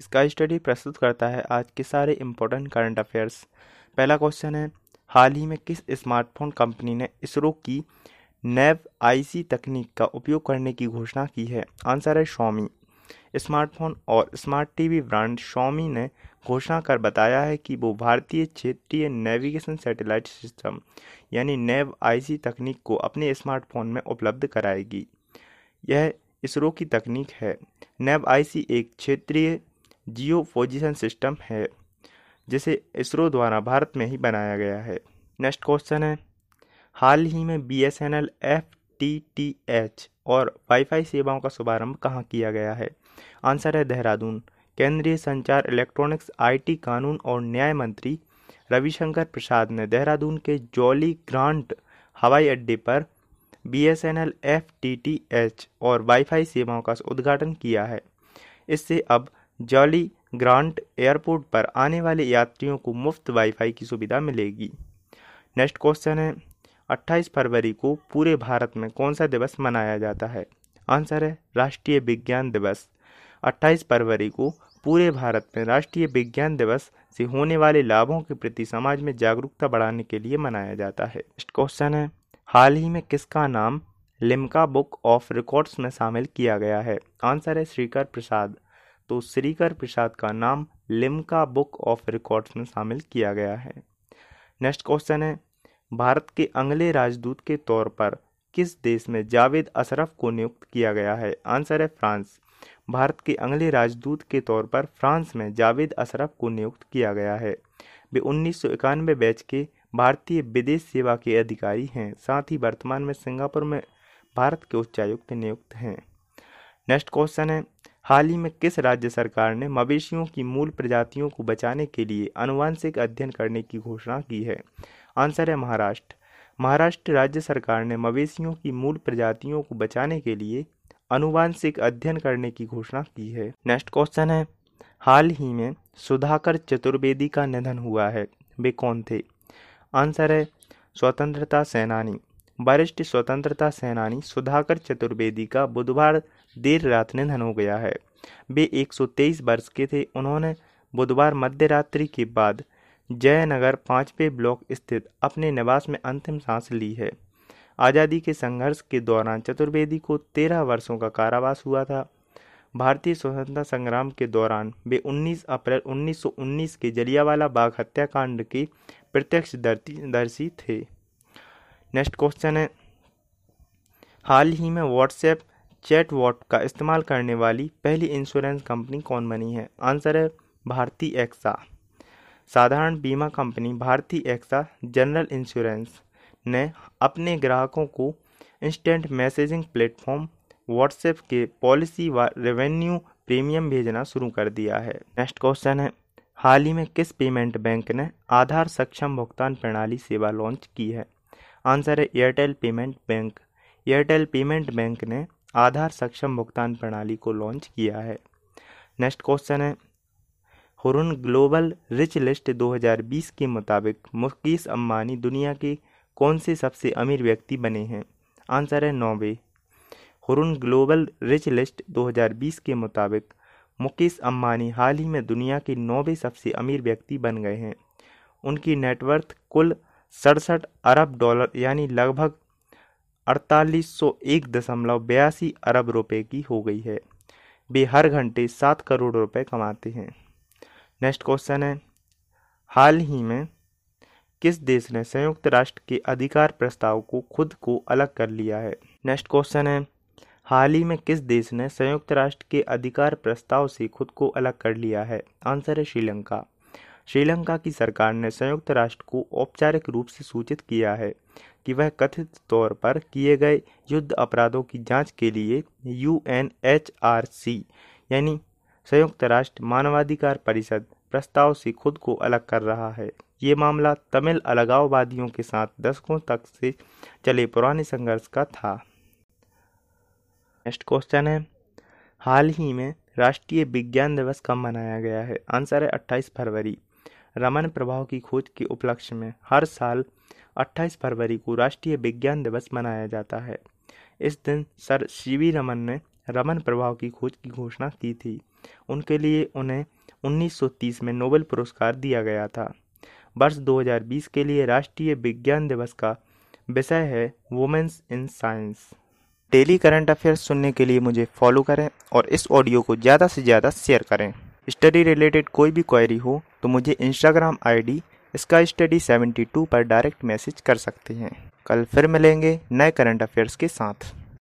इसका स्टडी प्रस्तुत करता है आज के सारे इम्पोर्टेंट करंट अफेयर्स पहला क्वेश्चन है, हाल ही में किस स्मार्टफ़ोन कंपनी ने इसरो की नेव आईसी तकनीक का उपयोग करने की घोषणा की है? आंसर है शॉमी स्मार्टफ़ोन और स्मार्ट टीवी ब्रांड शॉमी ने घोषणा कर बताया है कि वो भारतीय क्षेत्रीय नेविगेशन सैटेलाइट सिस्टम यानी नेव आईसी तकनीक को अपने स्मार्टफ़ोन में उपलब्ध कराएगी। यह इसरो की तकनीक है। नेव आईसी एक क्षेत्रीय जियो पोजिशन सिस्टम है, जिसे इसरो द्वारा भारत में ही बनाया गया है। नेक्स्ट क्वेश्चन है, हाल ही में B S N L F T T H और वाईफाई सेवाओं का शुभारंभ कहाँ किया गया है? आंसर है देहरादून। केंद्रीय संचार इलेक्ट्रॉनिक्स, आईटी कानून और न्याय मंत्री रविशंकर प्रसाद ने देहरादून के जॉली ग्रांट हवाई अड्डे पर B S N L F T T H और वाईफाई सेवाओं का उद्घाटन किया है। इससे अब जॉली ग्रांट एयरपोर्ट पर आने वाले यात्रियों को मुफ़्त वाईफाई की सुविधा मिलेगी। नेक्स्ट क्वेश्चन है 28 फरवरी को पूरे भारत में कौन सा दिवस मनाया जाता है? आंसर है, राष्ट्रीय विज्ञान दिवस। 28 फरवरी को पूरे भारत में राष्ट्रीय विज्ञान दिवस से होने वाले लाभों के प्रति समाज में जागरूकता बढ़ाने के लिए मनाया जाता है। नेक्स्ट क्वेश्चन है, हाल ही में किसका नाम लिम्का बुक ऑफ़ रिकॉर्ड्स में शामिल किया गया है? आंसर है, श्रीकर प्रसाद। तो श्रीकर प्रसाद का नाम लिम्का बुक ऑफ़ रिकॉर्ड्स में शामिल किया गया है। नेक्स्ट क्वेश्चन है, भारत के अगले राजदूत के तौर पर किस देश में जावेद अशरफ को नियुक्त किया गया है? आंसर है फ्रांस। भारत के अगले राजदूत के तौर पर फ्रांस में जावेद अशरफ को नियुक्त किया गया है। वे उन्नीस सौ इक्यानवे बैच के भारतीय विदेश सेवा के अधिकारी हैं, साथ ही वर्तमान में सिंगापुर में भारत के उच्चायुक्त नियुक्त हैं। नेक्स्ट क्वेश्चन है हाल ही में किस राज्य सरकार ने मवेशियों की मूल प्रजातियों को बचाने के लिए अनुवांशिक अध्ययन करने की घोषणा की है? आंसर है महाराष्ट्र। महाराष्ट्र राज्य सरकार ने मवेशियों की मूल प्रजातियों को बचाने के लिए अनुवांशिक अध्ययन करने की घोषणा की है। नेक्स्ट क्वेश्चन है, हाल ही में सुधाकर चतुर्वेदी का निधन हुआ है, वे कौन थे? आंसर है, स्वतंत्रता सेनानी। वरिष्ठ स्वतंत्रता सेनानी सुधाकर चतुर्वेदी का बुधवार देर रात निधन हो गया है। वे 123 वर्ष के थे। उन्होंने बुधवार मध्य रात्रि के बाद जयनगर पाँचवें ब्लॉक स्थित अपने निवास में अंतिम सांस ली है। आज़ादी के संघर्ष के दौरान चतुर्वेदी को तेरह वर्षों का कारावास हुआ था। भारतीय स्वतंत्रता संग्राम के दौरान वे 19 अप्रैल 1919 के जलियावाला बाग हत्याकांड के प्रत्यक्षदर्शी थे। नेक्स्ट क्वेश्चन है। हाल ही में व्हाट्सएप चैट वॉट का इस्तेमाल करने वाली पहली इंश्योरेंस कंपनी कौन बनी है? आंसर है भारती एक्सा। साधारण बीमा company Bharti Axa general insurance ने अपने ग्राहकों को इंस्टेंट मैसेजिंग प्लेटफॉर्म व्हाट्सएप के पॉलिसी व रेवेन्यू प्रीमियम भेजना शुरू कर दिया है। नेक्स्ट क्वेश्चन है, हाल ही में किस पेमेंट बैंक ने आधार सक्षम भुगतान प्रणाली सेवा लॉन्च की है? आंसर है Airtel payment bank. Airtel payment bank ने आधार सक्षम भुगतान प्रणाली को लॉन्च किया है। नेक्स्ट क्वेश्चन है। हुरुन ग्लोबल रिच लिस्ट 2020 के मुताबिक मुकेश अम्बानी दुनिया के कौन से सबसे अमीर व्यक्ति बने हैं? आंसर है नौवे। हुरुन ग्लोबल रिच लिस्ट 2020 के मुताबिक मुकेश अम्बानी हाल ही में दुनिया के नौवे सबसे अमीर व्यक्ति बन गए हैं। उनकी नेटवर्थ कुल सड़सठ अरब डॉलर, यानी लगभग अड़तालीस अरब रुपए की हो गई है। वे हर घंटे सात करोड़ रुपए कमाते हैं। नेक्स्ट क्वेश्चन है, हाल ही में किस देश ने संयुक्त राष्ट्र के अधिकार प्रस्ताव को खुद को अलग कर लिया है? नेक्स्ट क्वेश्चन है, हाल ही में किस देश ने संयुक्त राष्ट्र के अधिकार प्रस्ताव से खुद को अलग कर लिया है? आंसर है श्रीलंका। श्रीलंका की सरकार ने संयुक्त राष्ट्र को औपचारिक रूप से सूचित किया है कि वह कथित तौर पर किए गए युद्ध अपराधों की जाँच के लिए यूएनएचआरसी यानी संयुक्त राष्ट्र मानवाधिकार परिषद, प्रस्ताव से खुद को अलग कर रहा है। ये मामला तमिल अलगाववादियों के साथ दशकों तक से चले पुराने संघर्ष का था। नेक्स्ट क्वेश्चन है। हाल ही में राष्ट्रीय विज्ञान दिवस कब मनाया गया है? आंसर है 28 फरवरी। रमन प्रभाव की खोज के उपलक्ष्य में हर साल 28 फरवरी को राष्ट्रीय विज्ञान दिवस मनाया जाता है। इस दिन सर सी वी रमन ने रमन प्रभाव की खोज की घोषणा की थी। उनके लिए उन्हें 1930 में नोबेल पुरस्कार दिया गया था। वर्ष 2020 के लिए राष्ट्रीय विज्ञान दिवस का विषय है women's in science. Daily current affairs सुनने के लिए मुझे फॉलो करें और इस ऑडियो को ज़्यादा से ज़्यादा शेयर करें। स्टडी रिलेटेड कोई भी क्वेरी हो तो मुझे इंस्टाग्राम आईडी इसका स्टडी 72 पर डायरेक्ट मैसेज कर सकते हैं। कल फिर मिलेंगे नए करंट अफेयर्स के साथ।